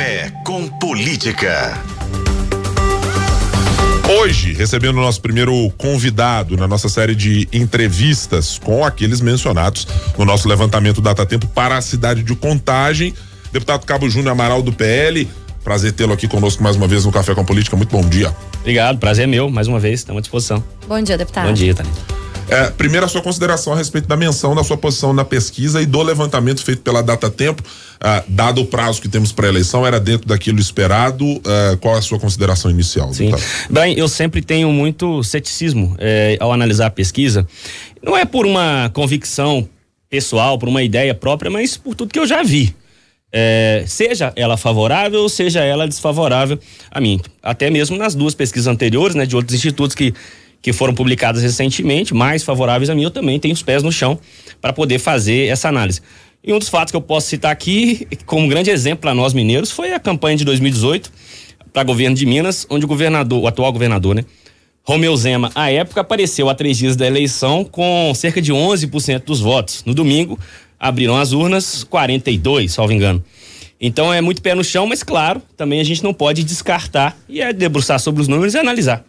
Café com Política. Hoje, recebendo o nosso primeiro convidado na nossa série de entrevistas com aqueles mencionados no nosso levantamento Data Tempo para a cidade de Contagem, deputado Cabo Júnior Amaral do PL. Prazer tê-lo aqui conosco mais uma vez no Café com Política. Muito bom dia. Obrigado, prazer é meu, mais uma vez, estamos à disposição. Bom dia, deputado. Bom dia, Tânia. É, primeiro, a sua consideração a respeito da menção da sua posição na pesquisa e do levantamento feito pela Data Tempo. Ah, dado o prazo que temos para a eleição, era dentro daquilo esperado? Ah, qual é a sua consideração inicial? Sim. Bem, eu sempre tenho muito ceticismo eh, ao analisar a pesquisa. Não é por uma convicção pessoal, por uma ideia própria, mas por tudo que eu já vi. É, seja ela favorável, seja ela desfavorável a mim. Até mesmo nas duas pesquisas anteriores, né, de outros institutos que que foram publicadas recentemente, mais favoráveis a mim, eu também tenho os pés no chão para poder fazer essa análise. E um dos fatos que eu posso citar aqui, como grande exemplo para nós mineiros, foi a campanha de 2018 para governo de Minas, onde o governador, o atual governador, né, Romeu Zema, à época apareceu há três dias da eleição com cerca de 11% dos votos. No domingo, abriram as urnas 42, salvo engano. Então é muito pé no chão, mas claro, também a gente não pode descartar e é debruçar sobre os números e analisar.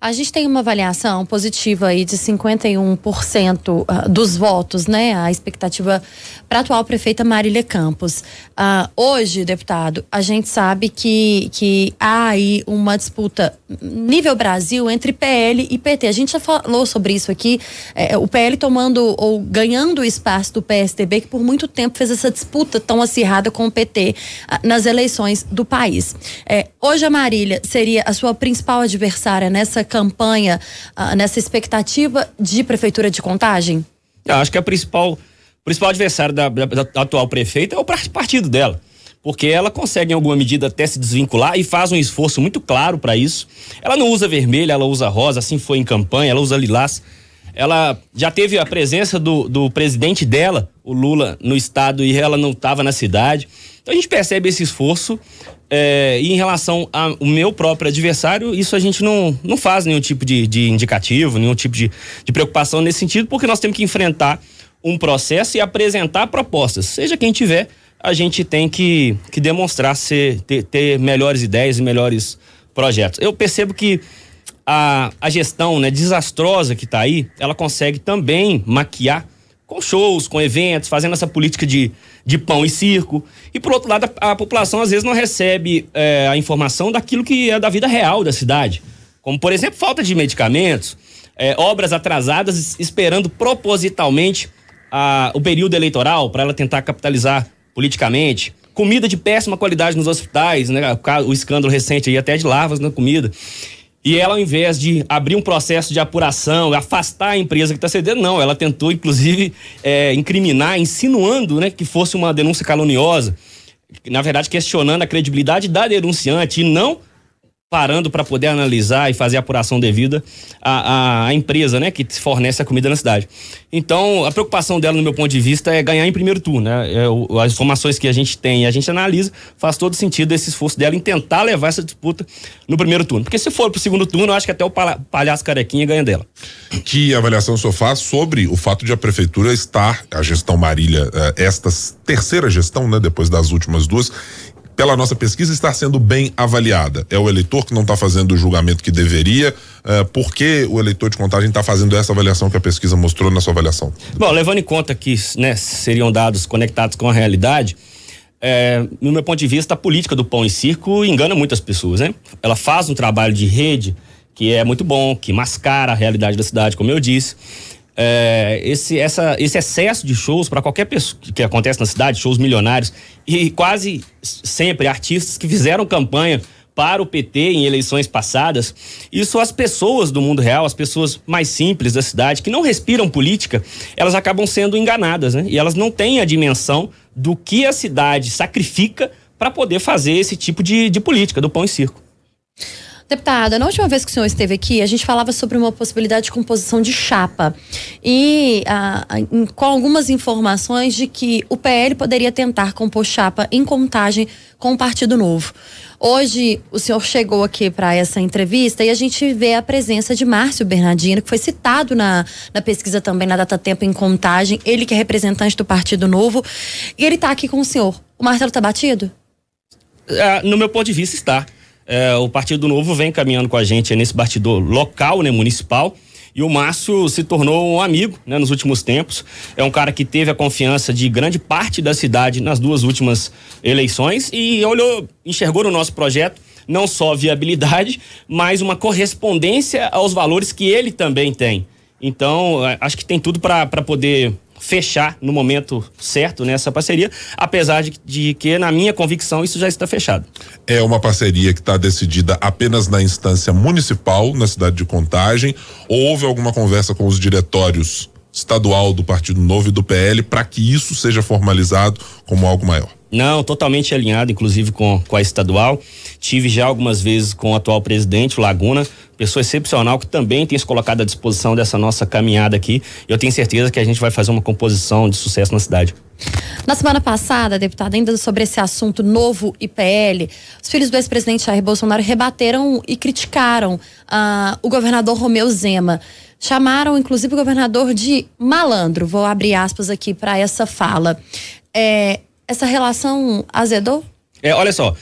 A gente tem uma avaliação positiva aí de 51% ah, dos votos, né? A expectativa para a atual prefeita Marília Campos. Uh, hoje, deputado, a gente sabe que, que há aí uma disputa nível Brasil entre PL e PT. A gente já falou sobre isso aqui. É, o PL tomando ou ganhando o espaço do PSDB, que por muito tempo fez essa disputa tão acirrada com o PT uh, nas eleições do país. É, hoje a Marília seria a sua principal adversária nessa campanha, uh, nessa expectativa de prefeitura de contagem? Eu acho que a principal, o principal adversário da, da, da atual prefeita é o partido dela porque ela consegue em alguma medida até se desvincular e faz um esforço muito claro para isso. Ela não usa vermelho, ela usa rosa, assim foi em campanha, ela usa lilás. Ela já teve a presença do, do presidente dela, o Lula, no estado e ela não estava na cidade. Então a gente percebe esse esforço. É, e em relação ao meu próprio adversário, isso a gente não, não faz nenhum tipo de, de indicativo, nenhum tipo de, de preocupação nesse sentido, porque nós temos que enfrentar um processo e apresentar propostas. Seja quem tiver, a gente tem que, que demonstrar ser, ter, ter melhores ideias e melhores projetos. Eu percebo que a, a gestão né, desastrosa que está aí, ela consegue também maquiar com shows, com eventos, fazendo essa política de, de pão e circo. E por outro lado, a, a população às vezes não recebe é, a informação daquilo que é da vida real da cidade. Como, por exemplo, falta de medicamentos, é, obras atrasadas, esperando propositalmente a, o período eleitoral para ela tentar capitalizar politicamente. Comida de péssima qualidade nos hospitais, né? O, escândalo recente aí até de larvas na comida. E ela, ao invés de abrir um processo de apuração, afastar a empresa que está cedendo, não. Ela tentou, inclusive, é, incriminar, insinuando né, que fosse uma denúncia caluniosa. Na verdade, questionando a credibilidade da denunciante e não parando para poder analisar e fazer a apuração devida à, à, à, empresa, né, que fornece a comida na cidade. Então, a preocupação dela, no meu ponto de vista, é ganhar em primeiro turno, né? É, o, as informações que a gente tem a gente analisa, faz todo sentido esse esforço dela em tentar levar essa disputa no primeiro turno. Porque se for pro segundo turno, eu acho que até o palhaço carequinha ganha dela. Que avaliação o senhor faz sobre o fato de a prefeitura estar, a gestão Marília, eh, esta terceira gestão, né, depois das últimas duas, pela nossa pesquisa, está sendo bem avaliada. É o eleitor que não está fazendo o julgamento que deveria. Uh, por que o eleitor de contagem está fazendo essa avaliação que a pesquisa mostrou na sua avaliação? Bom, levando em conta que né, seriam dados conectados com a realidade, é, no meu ponto de vista, a política do pão e circo engana muitas pessoas, né? Ela faz um trabalho de rede que é muito bom, que mascara a realidade da cidade, como eu disse é, esse, essa, esse excesso de shows para qualquer pessoa que acontece na cidade, shows milionários, e quase sempre artistas que fizeram campanha para o PT em eleições passadas, isso as pessoas do mundo real, as pessoas mais simples da cidade, que não respiram política, elas acabam sendo enganadas, né? E elas não têm a dimensão do que a cidade sacrifica para poder fazer esse tipo de, de política, do pão e circo. Deputada, na última vez que o senhor esteve aqui, a gente falava sobre uma possibilidade de composição de chapa. E ah, com algumas informações de que o PL poderia tentar compor chapa em contagem com o Partido Novo. Hoje, o senhor chegou aqui para essa entrevista e a gente vê a presença de Márcio Bernardino, que foi citado na, na pesquisa também na Data Tempo em Contagem, ele que é representante do Partido Novo. E ele está aqui com o senhor. O Marcelo está batido? É, no meu ponto de vista, está. É, o Partido Novo vem caminhando com a gente nesse bastidor local, né, municipal. E o Márcio se tornou um amigo né, nos últimos tempos. É um cara que teve a confiança de grande parte da cidade nas duas últimas eleições e olhou, enxergou no nosso projeto não só viabilidade, mas uma correspondência aos valores que ele também tem. Então, é, acho que tem tudo para poder fechar no momento certo nessa parceria, apesar de, de, que, na minha convicção, isso já está fechado. É uma parceria que está decidida apenas na instância municipal, na cidade de Contagem, ou houve alguma conversa com os diretórios estadual do Partido Novo e do PL para que isso seja formalizado como algo maior? Não, totalmente alinhado, inclusive com, com a estadual. Tive já algumas vezes com o atual presidente, o Laguna, pessoa excepcional que também tem se colocado à disposição dessa nossa caminhada aqui. Eu tenho certeza que a gente vai fazer uma composição de sucesso na cidade. Na semana passada, deputada, ainda sobre esse assunto novo IPL, os filhos do ex-presidente Jair Bolsonaro rebateram e criticaram uh, o governador Romeu Zema. Chamaram, inclusive, o governador de malandro. Vou abrir aspas aqui para essa fala. É, essa relação azedou? É, olha só,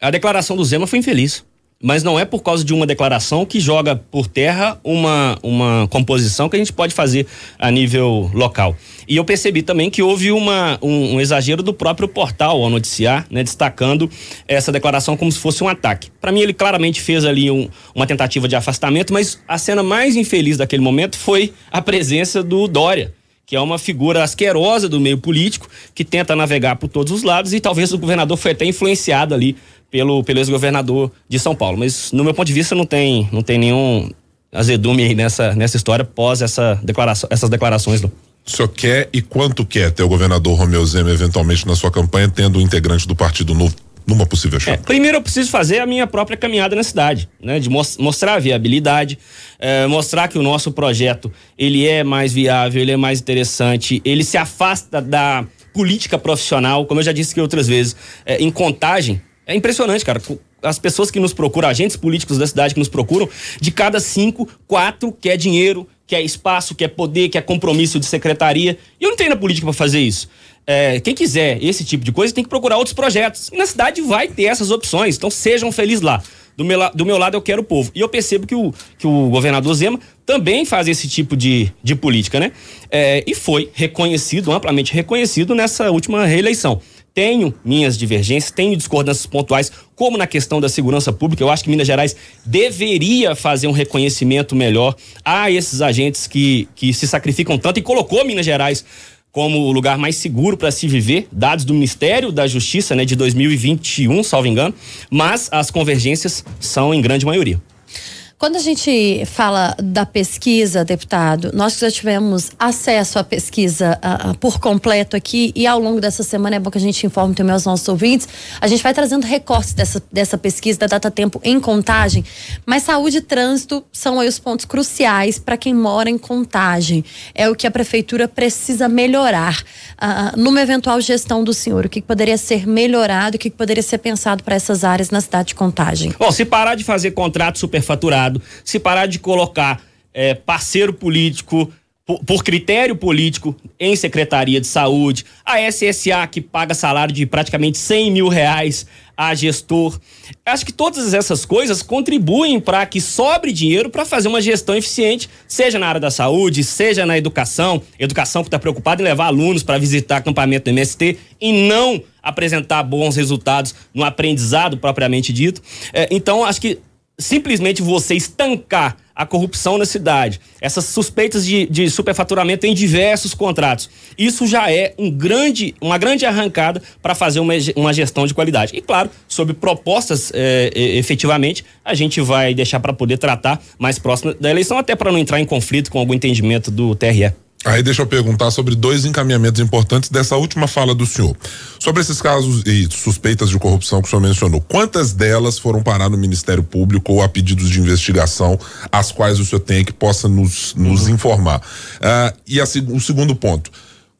a declaração do Zema foi infeliz. Mas não é por causa de uma declaração que joga por terra uma, uma composição que a gente pode fazer a nível local. E eu percebi também que houve uma, um, um exagero do próprio portal ao noticiar, né, destacando essa declaração como se fosse um ataque. Para mim, ele claramente fez ali um, uma tentativa de afastamento, mas a cena mais infeliz daquele momento foi a presença do Dória que é uma figura asquerosa do meio político, que tenta navegar por todos os lados e talvez o governador foi até influenciado ali pelo, pelo ex-governador de São Paulo. Mas, no meu ponto de vista, não tem, não tem nenhum azedume aí nessa, nessa história pós essa declaração, essas declarações. Não. O senhor quer e quanto quer ter o governador Romeu Zema eventualmente na sua campanha, tendo o um integrante do Partido Novo numa possível chapa? É, primeiro eu preciso fazer a minha própria caminhada na cidade, né? De mostrar a viabilidade, é, mostrar que o nosso projeto ele é mais viável, ele é mais interessante, ele se afasta da política profissional, como eu já disse que outras vezes, é, em contagem. É impressionante, cara. As pessoas que nos procuram, agentes políticos da cidade que nos procuram, de cada cinco, quatro quer dinheiro, quer espaço, quer poder, quer compromisso de secretaria. E eu não tenho na política para fazer isso é, quem quiser esse tipo de coisa tem que procurar outros projetos. E na cidade vai ter essas opções, então sejam felizes lá. Do meu, do meu lado eu quero o povo. E eu percebo que o, que o governador Zema também faz esse tipo de, de política, né? É, e foi reconhecido, amplamente reconhecido nessa última reeleição. Tenho minhas divergências, tenho discordâncias pontuais, como na questão da segurança pública. Eu acho que Minas Gerais deveria fazer um reconhecimento melhor a esses agentes que, que se sacrificam tanto e colocou Minas Gerais como o lugar mais seguro para se viver, dados do Ministério da Justiça, né, de 2021, salvo engano, mas as convergências são em grande maioria. Quando a gente fala da pesquisa, deputado, nós já tivemos acesso à pesquisa uh, uh, por completo aqui e ao longo dessa semana é bom que a gente informe também aos nossos ouvintes. A gente vai trazendo recortes dessa, dessa pesquisa da Data Tempo em contagem, mas saúde e trânsito são aí os pontos cruciais para quem mora em contagem. É o que a prefeitura precisa melhorar. Uh, numa eventual gestão do senhor, o que, que poderia ser melhorado, o que, que poderia ser pensado para essas áreas na cidade de contagem? Bom, se parar de fazer contrato superfaturado, se parar de colocar é, parceiro político por, por, critério político em Secretaria de Saúde, a SSA que paga salário de praticamente 100 mil reais a gestor. Acho que todas essas coisas contribuem para que sobre dinheiro para fazer uma gestão eficiente, seja na área da saúde, seja na educação. Educação que está preocupada em levar alunos para visitar acampamento do MST e não apresentar bons resultados no aprendizado propriamente dito. É, então, acho que simplesmente você estancar a corrupção na cidade, essas suspeitas de, de, superfaturamento em diversos contratos, isso já é um grande, uma grande arrancada para fazer uma, uma gestão de qualidade. E claro, sobre propostas é, efetivamente, a gente vai deixar para poder tratar mais próximo da eleição, até para não entrar em conflito com algum entendimento do TRE. Aí deixa eu perguntar sobre dois encaminhamentos importantes dessa última fala do senhor. Sobre esses casos e suspeitas de corrupção que o senhor mencionou, quantas delas foram parar no Ministério Público ou a pedidos de investigação, as quais o senhor tem que possa nos, nos uhum. informar? Uh, e a, o segundo ponto,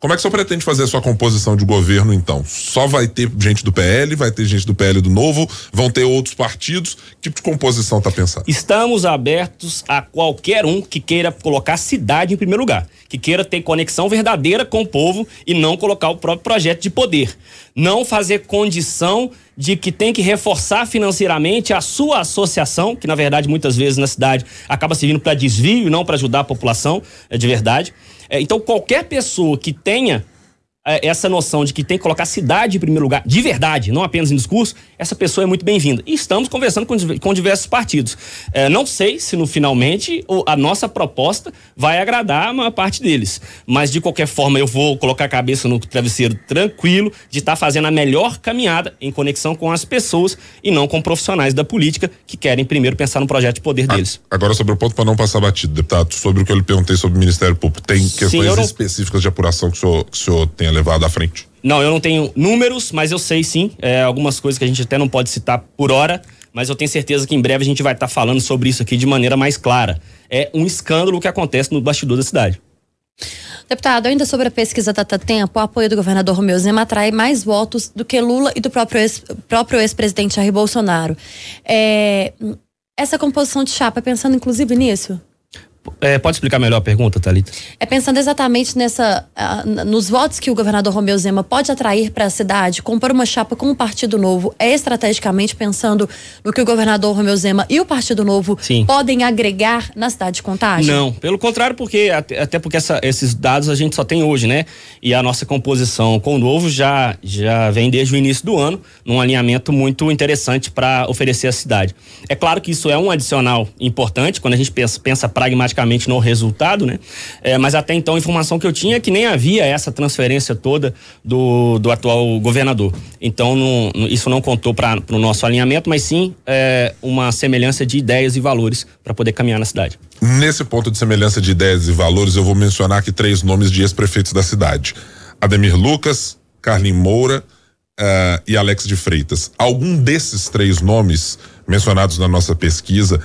Como é que senhor pretende fazer a sua composição de governo, então? Só vai ter gente do PL, vai ter gente do PL do Novo, vão ter outros partidos? Que tipo de composição está pensando? Estamos abertos a qualquer um que queira colocar a cidade em primeiro lugar, que queira ter conexão verdadeira com o povo e não colocar o próprio projeto de poder. Não fazer condição de que tem que reforçar financeiramente a sua associação, que na verdade muitas vezes na cidade acaba servindo para desvio e não para ajudar a população é, de verdade. É, então, qualquer pessoa que tenha essa noção de que tem que colocar a cidade em primeiro lugar, de verdade, não apenas em discurso, essa pessoa é muito bem-vinda. E estamos conversando com, com diversos partidos. É, não sei se no finalmente a nossa proposta vai agradar a maior parte deles. Mas de qualquer forma, eu vou colocar a cabeça no travesseiro tranquilo de estar tá fazendo a melhor caminhada em conexão com as pessoas e não com profissionais da política que querem primeiro pensar no projeto de poder deles. Agora, sobre o ponto para não passar batido, deputado, sobre o que eu lhe perguntei sobre o Ministério Público, tem questões não... específicas de apuração que o senhor, que o senhor tenha levado à frente? Não, eu não tenho números, mas eu sei sim. É, algumas coisas que a gente até não pode citar por hora, mas eu tenho certeza que em breve a gente vai estar tá falando sobre isso aqui de maneira mais clara. É um escândalo que acontece no bastidor da cidade. Deputado, ainda sobre a pesquisa Data Tempo, o apoio do governador Romeu Zema atrai mais votos do que Lula e do próprio ex-presidente ex Jair Bolsonaro. É, essa composição de chapa, pensando inclusive nisso? É, pode explicar melhor a pergunta, Thalita? É pensando exatamente nessa, uh, nos votos que o governador Romeu Zema pode atrair para a cidade, compor uma chapa com o Partido Novo, é estrategicamente pensando no que o governador Romeu Zema e o Partido Novo Sim. podem agregar na cidade de Contagem? Não, pelo contrário, porque até, até porque essa, esses dados a gente só tem hoje, né? E a nossa composição com o Novo já, já vem desde o início do ano, num alinhamento muito interessante para oferecer à cidade. É claro que isso é um adicional importante quando a gente pensa, pensa pragmaticamente no resultado, né? É, mas até então a informação que eu tinha é que nem havia essa transferência toda do, do atual governador. Então não, isso não contou para o nosso alinhamento, mas sim é, uma semelhança de ideias e valores para poder caminhar na cidade. Nesse ponto de semelhança de ideias e valores, eu vou mencionar aqui três nomes de ex-prefeitos da cidade: Ademir Lucas, Carlin Moura uh, e Alex de Freitas. Algum desses três nomes mencionados na nossa pesquisa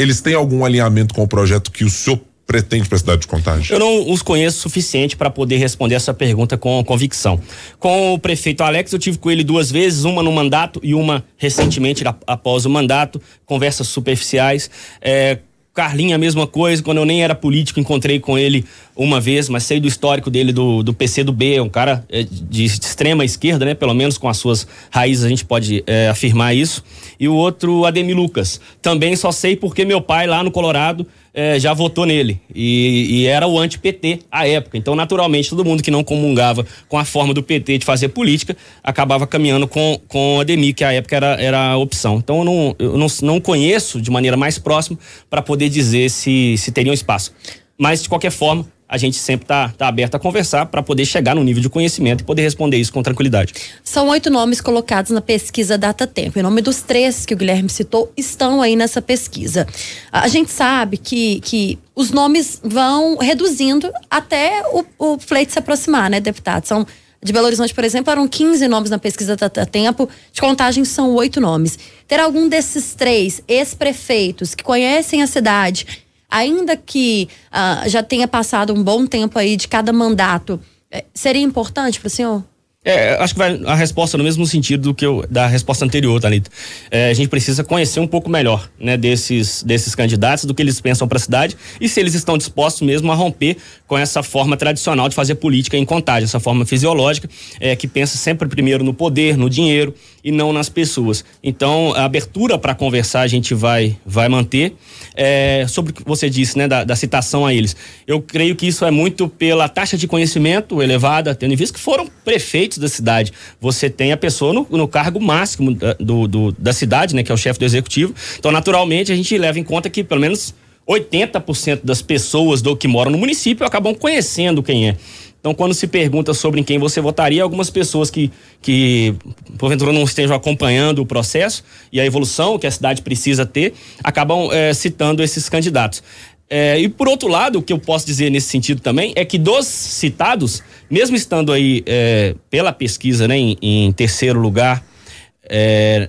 eles têm algum alinhamento com o projeto que o senhor pretende para a cidade de Contagem? Eu não os conheço o suficiente para poder responder essa pergunta com convicção. Com o prefeito Alex, eu tive com ele duas vezes, uma no mandato e uma recentemente após o mandato, conversas superficiais. É, Carlinha, a mesma coisa, quando eu nem era político, encontrei com ele uma vez, mas sei do histórico dele do, do PC do B, é um cara é, de extrema esquerda, né? Pelo menos com as suas raízes a gente pode é, afirmar isso. E o outro, Ademir Lucas. Também só sei porque meu pai lá no Colorado é, já votou nele. E, e era o anti-PT à época. Então, naturalmente, todo mundo que não comungava com a forma do PT de fazer política acabava caminhando com, com Ademir, que à época era, era a opção. Então, eu não, eu não, não conheço de maneira mais próxima para poder dizer se, se teriam espaço. Mas, de qualquer forma, a gente sempre está tá aberto a conversar para poder chegar no nível de conhecimento e poder responder isso com tranquilidade. São oito nomes colocados na pesquisa Data Tempo. Em nome dos três que o Guilherme citou, estão aí nessa pesquisa. A gente sabe que, que os nomes vão reduzindo até o, o pleito se aproximar, né, deputado? São de Belo Horizonte, por exemplo, eram 15 nomes na pesquisa Data Tempo, de contagem são oito nomes. Ter algum desses três ex-prefeitos que conhecem a cidade ainda que uh, já tenha passado um bom tempo aí de cada mandato, é, seria importante para o senhor? É, acho que vai a resposta no mesmo sentido do que eu, da resposta anterior, Thalita. É, a gente precisa conhecer um pouco melhor, né, desses, desses candidatos, do que eles pensam para a cidade e se eles estão dispostos mesmo a romper com essa forma tradicional de fazer política em contagem, essa forma fisiológica, é, que pensa sempre primeiro no poder, no dinheiro e não nas pessoas. Então, a abertura para conversar a gente vai, vai manter. É, sobre o que você disse, né, da, da, citação a eles. Eu creio que isso é muito pela taxa de conhecimento elevada, tendo em vista que foram prefeitos da cidade. Você tem a pessoa no, no cargo máximo da, do, do, da cidade, né, que é o chefe do executivo. Então, naturalmente, a gente leva em conta que pelo menos 80% das pessoas do que moram no município acabam conhecendo quem é. Então, quando se pergunta sobre em quem você votaria, algumas pessoas que, que porventura não estejam acompanhando o processo e a evolução que a cidade precisa ter, acabam é, citando esses candidatos. É, e por outro lado, o que eu posso dizer nesse sentido também é que dos citados, mesmo estando aí é, pela pesquisa né, em, em terceiro lugar,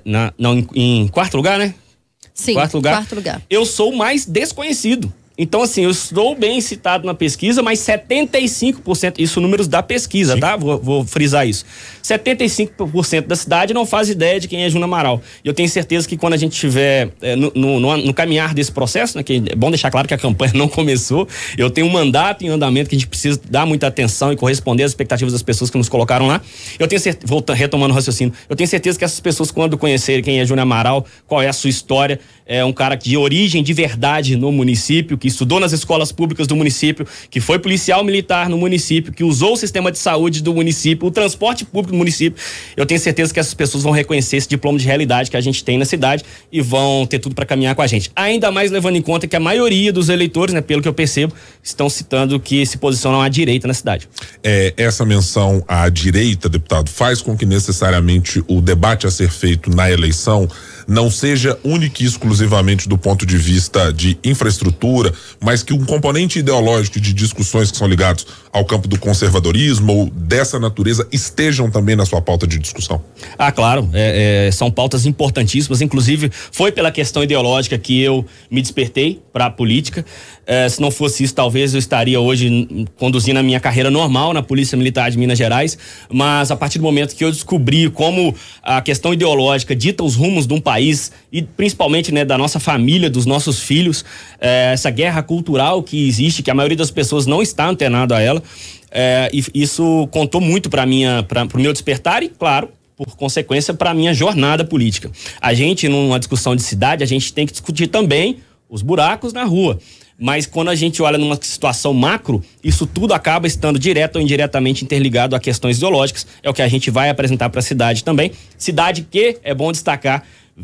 na, não, em, em quarto lugar, né? Sim, quarto lugar, quarto lugar. Eu sou mais desconhecido Então, assim, eu estou bem citado na pesquisa, mas 75%, isso números da pesquisa, Sim. tá? Vou, vou, frisar isso. 75% da cidade não faz ideia de quem é Júnior Amaral. E eu tenho certeza que quando a gente estiver é, no, no, no, no, caminhar desse processo, né, que é bom deixar claro que a campanha não começou, eu tenho um mandato em andamento que a gente precisa dar muita atenção e corresponder às expectativas das pessoas que nos colocaram lá. Eu tenho certeza, voltando, retomando o raciocínio, eu tenho certeza que essas pessoas, quando conhecerem quem é Júnior Amaral, qual é a sua história, é um cara de origem de verdade no município, que estudou nas escolas públicas do município, que foi policial militar no município, que usou o sistema de saúde do município, o transporte público do município. Eu tenho certeza que essas pessoas vão reconhecer esse diploma de realidade que a gente tem na cidade e vão ter tudo para caminhar com a gente. Ainda mais levando em conta que a maioria dos eleitores, né, pelo que eu percebo, estão citando que se posicionam à direita na cidade. É, essa menção à direita, deputado, faz com que necessariamente o debate a ser feito na eleição não seja única e exclusivamente do ponto de vista de infraestrutura, mas que um componente ideológico de discussões que são ligados ao campo do conservadorismo ou dessa natureza estejam também na sua pauta de discussão? Ah, claro, é, é, são pautas importantíssimas. Inclusive, foi pela questão ideológica que eu me despertei para a política. É, se não fosse isso, talvez eu estaria hoje conduzindo a minha carreira normal na Polícia Militar de Minas Gerais. Mas a partir do momento que eu descobri como a questão ideológica dita os rumos de um país e principalmente né, da nossa família, dos nossos filhos, é, essa guerra cultural que existe, que a maioria das pessoas não está antenado a ela. É, e isso contou muito para minha, para o meu despertar e, claro, por consequência, para minha jornada política. A gente, numa discussão de cidade, a gente tem que discutir também os buracos na rua. Mas quando a gente olha numa situação macro, isso tudo acaba estando direto ou indiretamente interligado a questões ideológicas. É o que a gente vai apresentar para a cidade também. Cidade que, é bom destacar,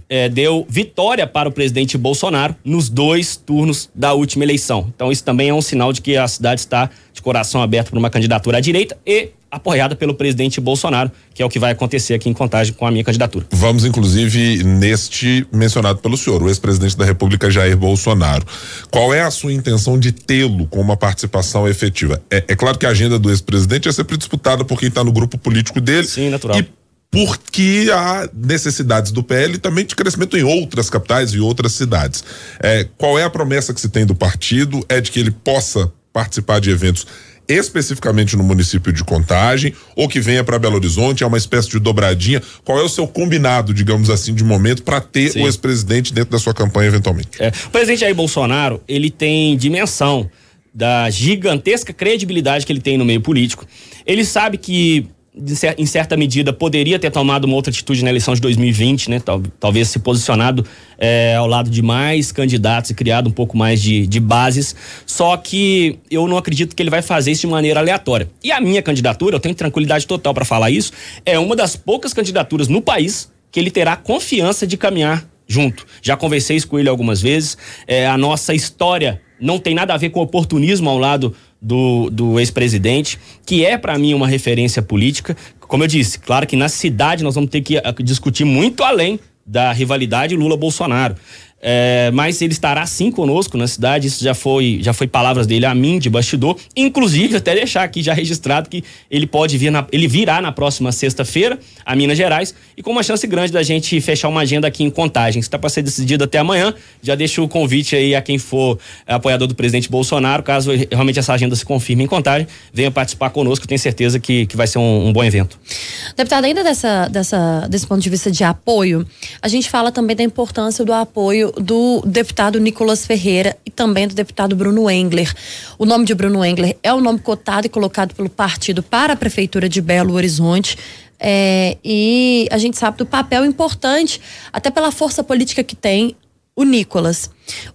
é, deu vitória para o presidente Bolsonaro nos dois turnos da última eleição. Então, isso também é um sinal de que a cidade está de coração aberto para uma candidatura à direita e apoiada pelo presidente Bolsonaro, que é o que vai acontecer aqui em Contagem com a minha candidatura. Vamos, inclusive, neste mencionado pelo senhor, o ex-presidente da República, Jair Bolsonaro. Qual é a sua intenção de tê-lo com uma participação efetiva? É, é, claro que a agenda do ex-presidente é sempre disputada por quem está no grupo político dele. Sim, natural. E porque há necessidades do PL também de crescimento em outras capitais e outras cidades. É, qual é a promessa que se tem do partido? É de que ele possa participar de eventos especificamente no município de Contagem ou que venha para Belo Horizonte, é uma espécie de dobradinha. Qual é o seu combinado, digamos assim, de momento para ter Sim. o ex-presidente dentro da sua campanha eventualmente? É, o presidente Jair Bolsonaro, ele tem dimensão da gigantesca credibilidade que ele tem no meio político. Ele sabe que em certa medida, poderia ter tomado uma outra atitude na eleição de 2020, né? Tal, talvez se posicionado é, ao lado de mais candidatos e criado um pouco mais de, de bases. Só que eu não acredito que ele vai fazer isso de maneira aleatória. E a minha candidatura, eu tenho tranquilidade total para falar isso, é uma das poucas candidaturas no país que ele terá confiança de caminhar junto. Já conversei isso com ele algumas vezes. É, a nossa história não tem nada a ver com oportunismo ao lado do, do ex-presidente, que é para mim uma referência política. Como eu disse, claro que na cidade nós vamos ter que ah, discutir muito além da rivalidade Lula-Bolsonaro. É, mas ele estará sim conosco na cidade, isso já foi, já foi palavras dele a mim de bastidor, inclusive até deixar aqui já registrado que ele pode vir na, ele virá na próxima sexta-feira a Minas Gerais. E com uma chance grande da gente fechar uma agenda aqui em Contagem, está para ser decidido até amanhã, já deixo o convite aí a quem for apoiador do presidente Bolsonaro, caso realmente essa agenda se confirme em Contagem, venha participar conosco, tenho certeza que, que vai ser um, um bom evento. Deputado, ainda dessa, dessa, desse ponto de vista de apoio, a gente fala também da importância do apoio do deputado Nicolas Ferreira e também do deputado Bruno Engler. O nome de Bruno Engler é o nome cotado e colocado pelo partido para a Prefeitura de Belo Horizonte. É, e a gente sabe do papel importante, até pela força política que tem, o Nicolas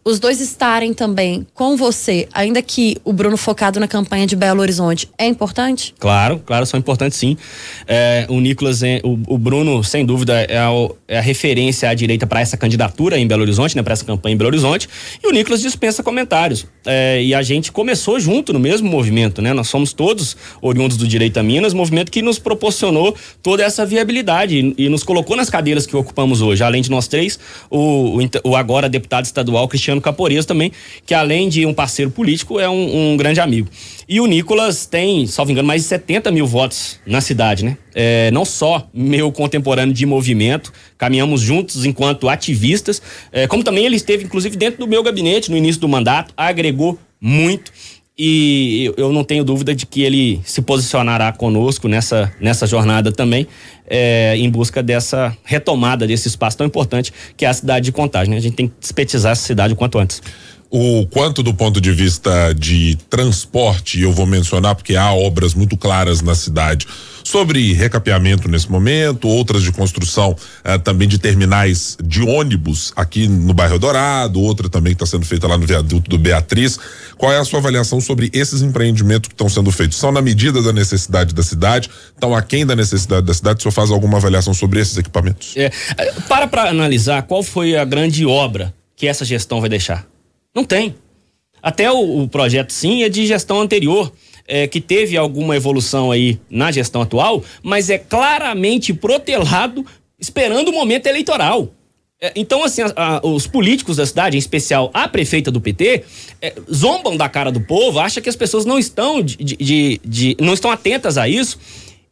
os dois estarem também com você, ainda que o Bruno focado na campanha de Belo Horizonte, é importante? Claro, claro, são importantes sim. É, o Nicolas, é, o, o, Bruno, sem dúvida, é, o, é a referência à direita para essa candidatura em Belo Horizonte, né, para essa campanha em Belo Horizonte. E o Nicolas dispensa comentários. É, e a gente começou junto no mesmo movimento, né? Nós somos todos oriundos do Direito a Minas, movimento que nos proporcionou toda essa viabilidade e, e nos colocou nas cadeiras que ocupamos hoje. Além de nós três, o, o, o agora deputado estadual atual Cristiano Caporeso também, que além de um parceiro político, é um, um grande amigo. E o Nicolas tem, salvo engano, mais de 70 mil votos na cidade, né? É, não só meu contemporâneo de movimento, caminhamos juntos enquanto ativistas, é, como também ele esteve, inclusive, dentro do meu gabinete no início do mandato, agregou muito e eu não tenho dúvida de que ele se posicionará conosco nessa, nessa jornada também, é, em busca dessa retomada desse espaço tão importante que é a cidade de Contagem. Né? A gente tem que despetizar essa cidade o quanto antes o quanto do ponto de vista de transporte, eu vou mencionar porque há obras muito claras na cidade sobre recapeamento nesse momento, outras de construção eh, também de terminais de ônibus aqui no bairro Dourado, outra também está sendo feita lá no viaduto do Beatriz. Qual é a sua avaliação sobre esses empreendimentos que estão sendo feitos? São na medida da necessidade da cidade? Estão aquém da necessidade da cidade? O senhor faz alguma avaliação sobre esses equipamentos? É, eh, para para analisar qual foi a grande obra que essa gestão vai deixar. Não tem. Até o, o projeto sim é de gestão anterior. É, que teve alguma evolução aí na gestão atual, mas é claramente protelado esperando o momento eleitoral. É, então, assim, a, a, os políticos da cidade, em especial a prefeita do PT, é, zombam da cara do povo, acham que as pessoas não estão, de, de, de, não estão atentas a isso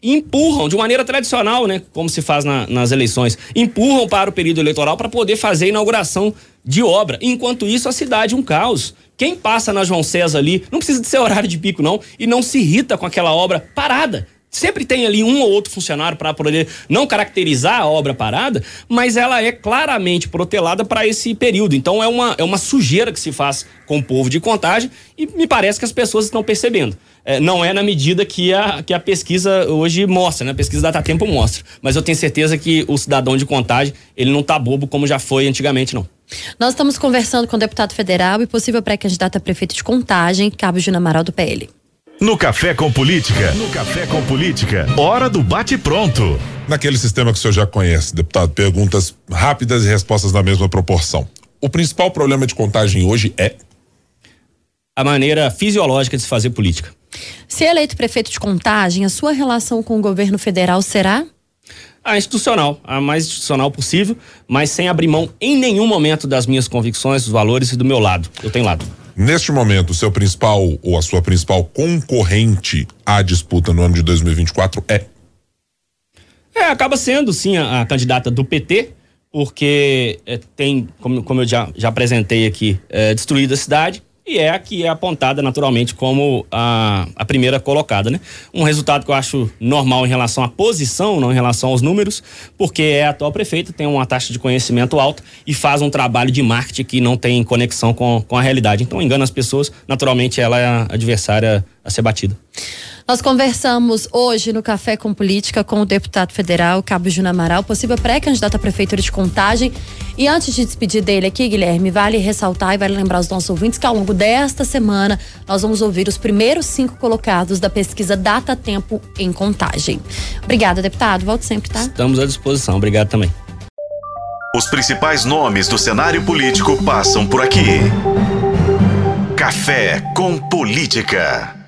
empurram de maneira tradicional, né, como se faz na, nas eleições, empurram para o período eleitoral para poder fazer a inauguração de obra. Enquanto isso, a cidade um caos. Quem passa na João César ali, não precisa de ser horário de pico, não, e não se irrita com aquela obra parada. Sempre tem ali um ou outro funcionário para poder não caracterizar a obra parada, mas ela é claramente protelada para esse período. Então é uma, é uma sujeira que se faz com o povo de contagem e me parece que as pessoas estão percebendo. É, não é na medida que a, que a pesquisa hoje mostra, né? A pesquisa da Tempo mostra. Mas eu tenho certeza que o cidadão de contagem, ele não tá bobo como já foi antigamente, não. Nós estamos conversando com o deputado federal e possível pré-candidato a prefeito de Contagem, Cabo Júnior Amaral do PL. No Café com Política. No Café com Política. Hora do bate-pronto. Naquele sistema que o senhor já conhece, deputado, perguntas rápidas e respostas na mesma proporção. O principal problema de contagem hoje é? A maneira fisiológica de se fazer política. Se eleito prefeito de contagem, a sua relação com o governo federal será? a institucional, a mais institucional possível, mas sem abrir mão em nenhum momento das minhas convicções, dos valores e do meu lado. Eu tenho lado. Neste momento, o seu principal ou a sua principal concorrente à disputa no ano de 2024 é? É, acaba sendo sim a, a candidata do PT, porque é, tem, como, como eu já, já apresentei aqui, é, destruído a cidade, e é a que é apontada naturalmente como a, a primeira colocada, né? Um resultado que eu acho normal em relação à posição, não em relação aos números, porque é a atual prefeita, tem uma taxa de conhecimento alta e faz um trabalho de marketing que não tem conexão com, com a realidade. Então engana as pessoas, naturalmente ela é a adversária a ser batida. Nós conversamos hoje no Café com Política com o deputado federal Cabo Júnior Amaral, possível pré-candidato à Prefeitura de Contagem. E antes de despedir dele aqui, Guilherme, vale ressaltar e vale lembrar os nossos ouvintes que ao longo desta semana nós vamos ouvir os primeiros cinco colocados da pesquisa Data Tempo em Contagem. Obrigada, deputado. Volte sempre, tá? Estamos à disposição. Obrigado também. Os principais nomes do cenário político passam por aqui. Café com Política.